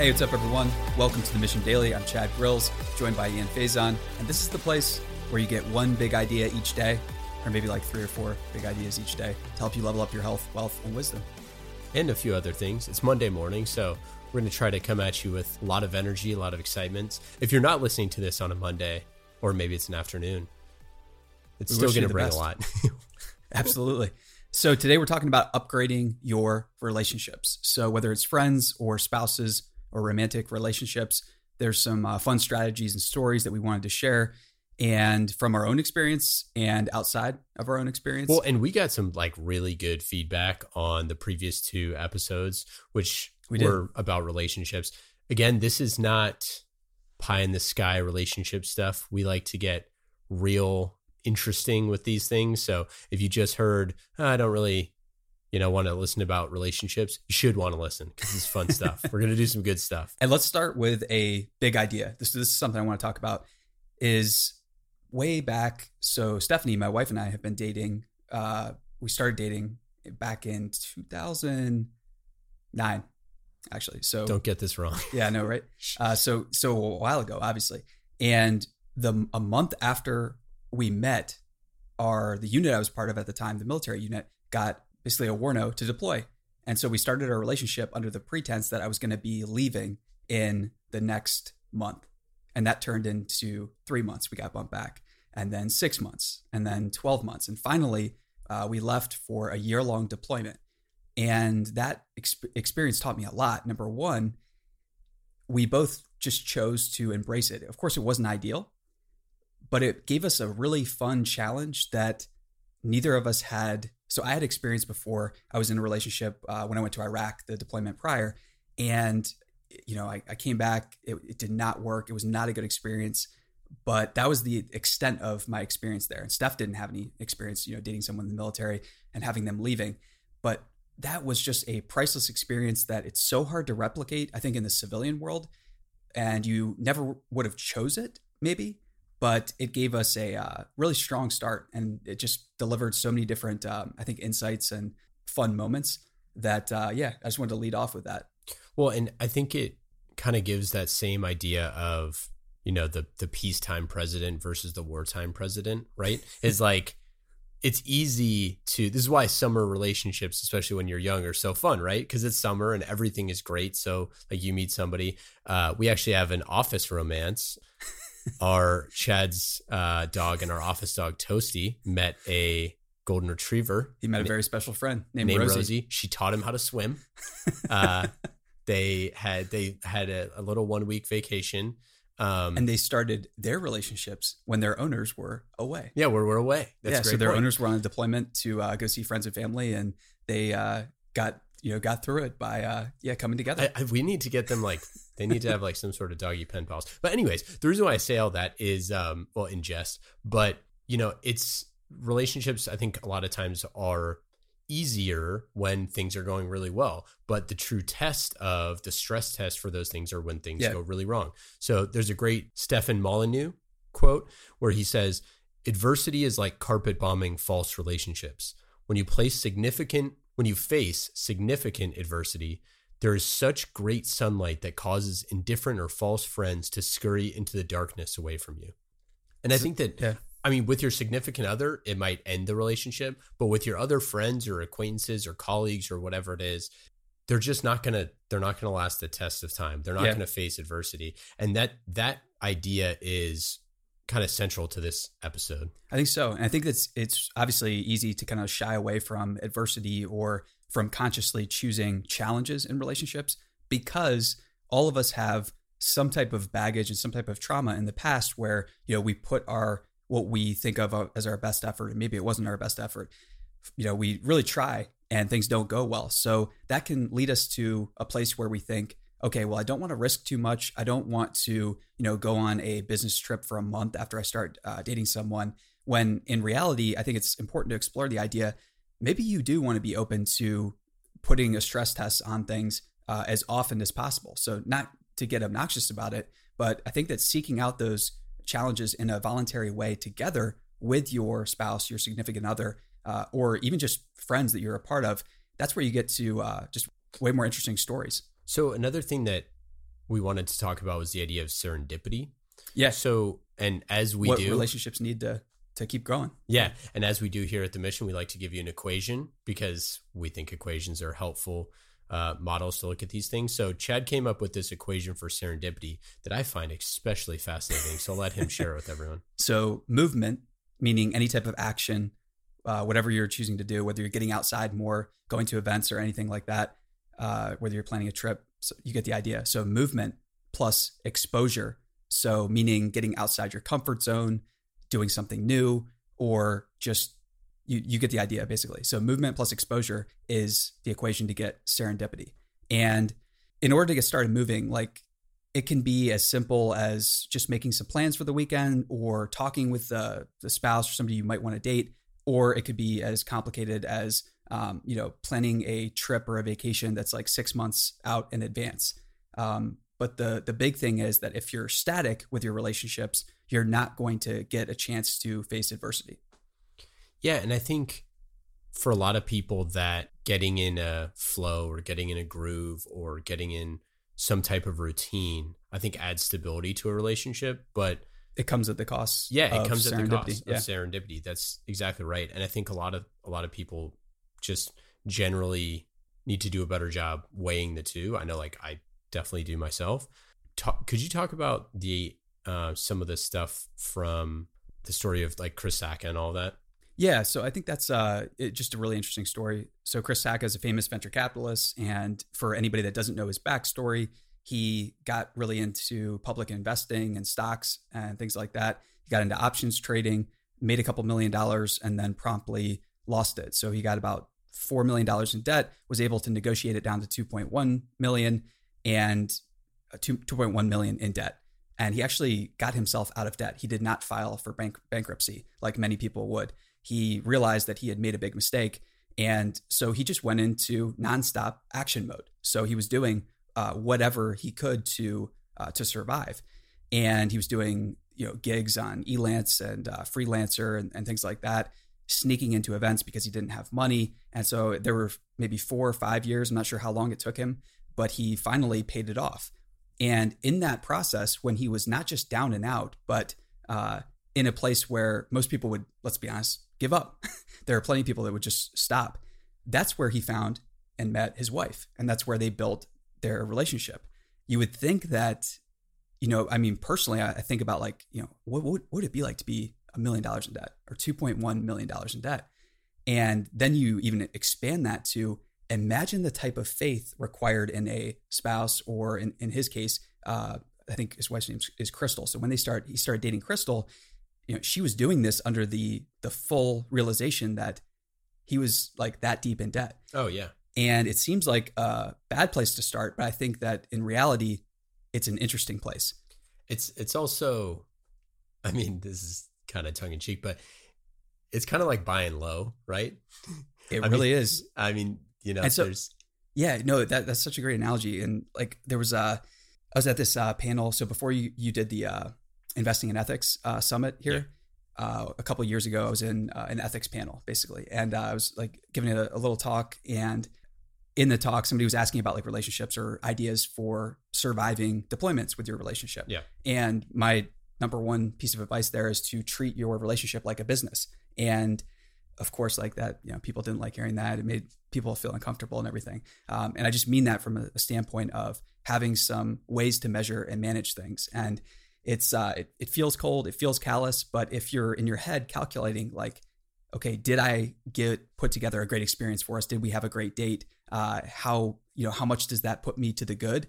Hey, what's up, everyone? Welcome to the Mission Daily. I'm Chad Grills, joined by Ian Faison, and this is the place where you get one big idea each day, or maybe like three or four big ideas each day to help you level up your health, wealth, and wisdom. And a few other things. It's Monday morning, so we're going to try to come at you with a lot of energy, a lot of excitement. If you're not listening to this on a Monday, or maybe it's an afternoon, it's We still going to bring best. a lot. Absolutely. So today we're talking about upgrading your relationships. So whether it's friends or spouses or romantic relationships, there's some uh, fun strategies and stories that we wanted to share, and from our own experience and outside of our own experience. well, and we got some like really good feedback on the previous two episodes, which We did. were about relationships. Again, this is not pie in the sky relationship stuff. We like to get real interesting with these things. So if you just heard, "Oh, I don't really, you know, want to listen about relationships, you should want to listen because it's fun stuff. We're gonna do some good stuff. And let's start with a big idea. This, this is something I want to talk about. Is way back. So Stephanie, my wife, and I have been dating. Uh, we started dating back in 2009, actually. So Don't get this wrong. yeah, I know, right? Uh, so so a while ago, obviously, and the a month after we met, our the unit I was part of at the time, the military unit, got basically a warno to deploy, and so we started our relationship under the pretense that I was going to be leaving in the next month, and that turned into three months. We got bumped back, and then six months, and then twelve months, and finally uh, we left for a year long deployment. And that exp- experience taught me a lot. Number one, we both just chose to embrace it. Of course, it wasn't ideal, but it gave us a really fun challenge that neither of us had. So I had experience before. I was in a relationship uh, when I went to Iraq, the deployment prior, and you know I, I came back. It, it did not work. It was not a good experience. But that was the extent of my experience there. And Steph didn't have any experience, you know, dating someone in the military and having them leaving. But that was just a priceless experience that it's so hard to replicate, I think, in the civilian world. And you never would have chose it, maybe, but it gave us a uh, really strong start. And it just delivered so many different, um, I think, insights and fun moments that, uh, yeah, I just wanted to lead off with that. Well, and I think it kind of gives that same idea of, you know, the the peacetime president versus the wartime president, right? Is like it's easy to this is why summer relationships, especially when you're young, are so fun, right? Because it's summer and everything is great. So like you meet somebody. Uh, we actually have an office romance. Our Chad's uh, dog and our office dog Toasty met a golden retriever He met a very special friend named, named Rosie. Rosie. She taught him how to swim. Uh, they had they had a, a little one week vacation. Um, And they started their relationships when their owners were away. yeah, we're we're away. That's yeah, great so their point. owners were on a deployment to uh, go see friends and family, and they uh, got you know got through it by uh, yeah coming together. I, I, we need to get them like they need to have like some sort of doggy pen pals. But anyways, the reason why I say all that is um well in jest, but you know it's relationships. I think a lot of times are easier when things are going really well, but the true test of the stress test for those things are when things Yeah. go really wrong. So there's a great Stefan Molyneux quote where he says, "Adversity is like carpet bombing false relationships. When you place significant when you face significant adversity, there is such great sunlight that causes indifferent or false friends to scurry into the darkness away from you. And I think that, yeah. I mean, with your significant other, it might end the relationship, but with your other friends or acquaintances or colleagues or whatever it is, they're just not gonna they're not gonna last the test of time. They're not Yeah. gonna face adversity, and that that idea is kind of central to this episode. I think so, and I think that's it's obviously easy to kind of shy away from adversity or from consciously choosing challenges in relationships because all of us have some type of baggage and some type of trauma in the past where you know we put our what we think of as our best effort and maybe it wasn't our best effort you know we really try and things don't go well so that can lead us to a place where we think okay well i don't want to risk too much. I don't want to you know go on a business trip for a month after i start uh, dating someone when in reality i think it's important to explore the idea maybe you do want to be open to putting a stress test on things uh, as often as possible. So not to get obnoxious about it but i think that seeking out those challenges in a voluntary way together with your spouse your significant other uh, or even just friends that you're a part of that's where you get to uh, just way more interesting stories So another thing that we wanted to talk about was the idea of serendipity. Yeah. So, and as we what do, relationships need to to keep growing. yeah, and as we do here at the mission, we like to give you an equation because we think equations are helpful uh, models to look at these things. So, Chad came up with this equation for serendipity that I find especially fascinating. So, I'll let him share it with everyone. So movement, meaning any type of action, uh, whatever you're choosing to do, whether you're getting outside more, going to events or anything like that, uh, whether you're planning a trip, so you get the idea. So movement plus exposure. So meaning getting outside your comfort zone, doing something new, or just you you get the idea basically. So movement plus exposure is the equation to get serendipity. And in order to get started moving, like it can be as simple as just making some plans for the weekend or talking with the, the spouse or somebody you might want to date or it could be as complicated as um, you know planning a trip or a vacation that's like six months out in advance um, but the the big thing is that if you're static with your relationships you're not going to get a chance to face adversity Yeah, and I think for a lot of people that getting in a flow or getting in a groove or getting in some type of routine, I think adds stability to a relationship. But it comes at the cost yeah, it comes at the cost yeah. of serendipity. That's exactly right. And I think a lot of a lot of people just generally need to do a better job weighing the two. I know like I definitely do myself. Talk, could you talk about the uh, some of the stuff from the story of like Chris Sacca and all that? Yeah, so I think that's uh, it, just a really interesting story. So Chris Sacca is a famous venture capitalist, and for anybody that doesn't know his backstory, he got really into public investing and stocks and things like that. He got into options trading, made a couple million dollars, and then promptly lost it. So he got about four million dollars in debt, was able to negotiate it down to two point one million, and uh, two two point one million in debt. And he actually got himself out of debt. He did not file for bank- bankruptcy like many people would he realized that he had made a big mistake. And so he just went into nonstop action mode. So he was doing uh, whatever he could to uh, to survive, and he was doing you know gigs on Elance and uh, Freelancer and, and things like that, sneaking into events because he didn't have money. And so there were maybe four or five years. I'm not sure how long it took him, but he finally paid it off. And in that process, when he was not just down and out, but uh, in a place where most people would, let's be honest, give up. there are plenty of people that would just stop. That's where he found and met his wife, and that's where they built their relationship. You would think that, you know, I mean, personally, I, I think about like, you know, what, what would it be like to be a million dollars in debt or $2.1 million in debt? And then you even expand that to imagine the type of faith required in a spouse, or in, in his case, uh, I think his wife's name is Crystal. So when they start, he started dating Crystal, you know, she was doing this under the the full realization that he was like that deep in debt. Oh yeah. And it seems like a bad place to start, but I think that in reality, it's an interesting place. It's it's also, I mean, this is kind of tongue in cheek, but it's kind of like buying low, right? It I really mean, is. I mean, you know, so- there's Yeah, no, that that's such a great analogy. And like there was a, I was at this uh, panel. So before you you did the uh, investing in ethics uh, summit here. Uh, a couple of years ago, I was in uh, an ethics panel basically, and uh, I was like giving a, a little talk. And in the talk, somebody was asking about like relationships or ideas for surviving deployments with your relationship. Yeah. And my number one piece of advice there is to treat your relationship like a business. And of course, like that, you know, people didn't like hearing that. It made people feel uncomfortable and everything. Um, and I just mean that from a, a standpoint of having some ways to measure and manage things. And it's uh, it, it feels cold, it feels callous, but if you're in your head calculating like, okay, did I get put together a great experience for us? Did we have a great date? Uh, how you know how much does that put me to the good?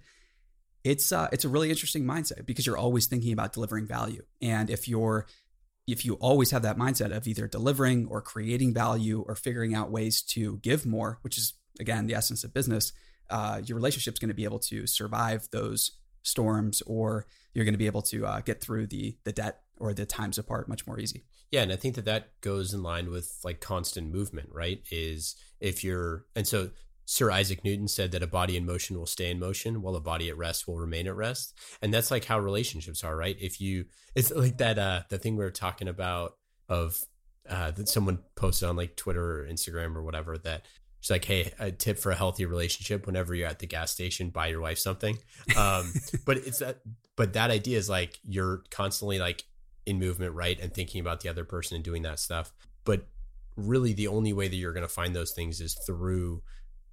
It's uh, it's a really interesting mindset because you're always thinking about delivering value, and if you're if you always have that mindset of either delivering or creating value or figuring out ways to give more, which is again the essence of business, uh, your relationship's going to be able to survive those storms, or you're going to be able to uh, get through the the debt or the times apart much more easy. Yeah, and I think that that goes in line with like constant movement, right? Is if you're and so Sir Isaac Newton said that a body in motion will stay in motion, while a body at rest will remain at rest, and that's like how relationships are, right? If you, it's like that uh the thing we were talking about of uh that someone posted on like Twitter or Instagram or whatever that She's like, hey, a tip for a healthy relationship: whenever you're at the gas station, buy your wife something. Um, but it's that, but that idea is like you're constantly like in movement, right, and thinking about the other person and doing that stuff. But really, the only way that you're going to find those things is through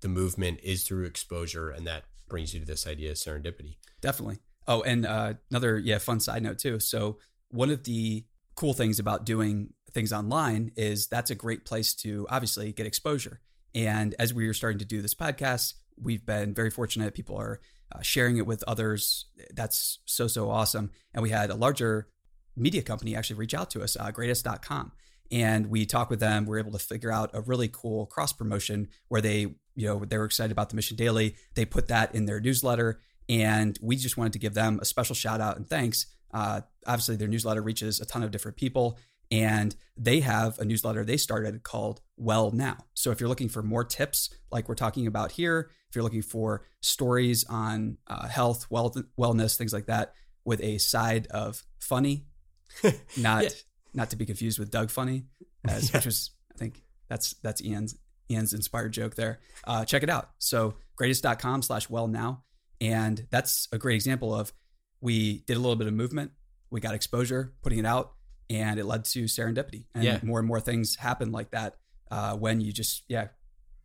the movement, is through exposure, and that brings you to this idea of serendipity. Definitely. Oh, and uh, another yeah fun side note too. So one of the cool things about doing things online is that's a great place to obviously get exposure. And as we are starting to do this podcast, we've been very fortunate. People are uh, sharing it with others. That's so, so awesome. And we had a larger media company actually reach out to us, uh, greatist.com. And we talked with them. We are able to figure out a really cool cross promotion where they, you know, they were excited about the Mission Daily. They put that in their newsletter. And we just wanted to give them a special shout out and thanks. Uh, obviously, their newsletter reaches a ton of different people. And they have a newsletter they started called Well Now. So if you're looking for more tips, like we're talking about here, if you're looking for stories on uh, health, wealth, wellness, things like that, with a side of funny, not yeah. not to be confused with Doug Funnie as, yeah. which was I think that's that's Ian's Ian's inspired joke there. Uh, check it out. So greatist.com slash well now. And that's a great example of we did a little bit of movement, we got exposure, putting it out, and it led to serendipity. And yeah. more and more things happen like that uh, when you just yeah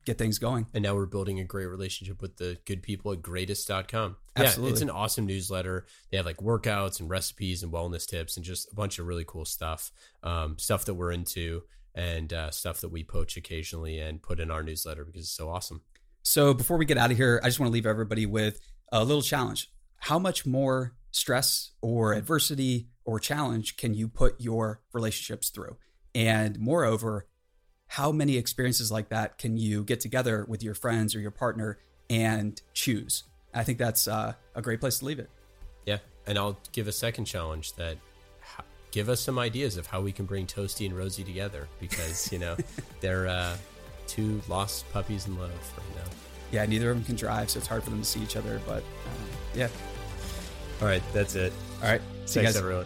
get things going. And now we're building a great relationship with the good people at greatist.com. Absolutely. Yeah, it's an awesome newsletter. They have like workouts and recipes and wellness tips and just a bunch of really cool stuff, um, stuff that we're into and uh, stuff that we poach occasionally and put in our newsletter because it's so awesome. So before we get out of here, I just want to leave everybody with a little challenge. How much more stress or adversity or challenge can you put your relationships through? And moreover, how many experiences like that can you get together with your friends or your partner and choose? I think that's uh, a great place to leave it. Yeah. And I'll give a second challenge that give us some ideas of how we can bring Toasty and Rosie together because, you know, they're uh, two lost puppies in love right now. Yeah, neither of them can drive, so it's hard for them to see each other. But uh, yeah. All right, that's it. All right. See Thanks, you guys. everyone.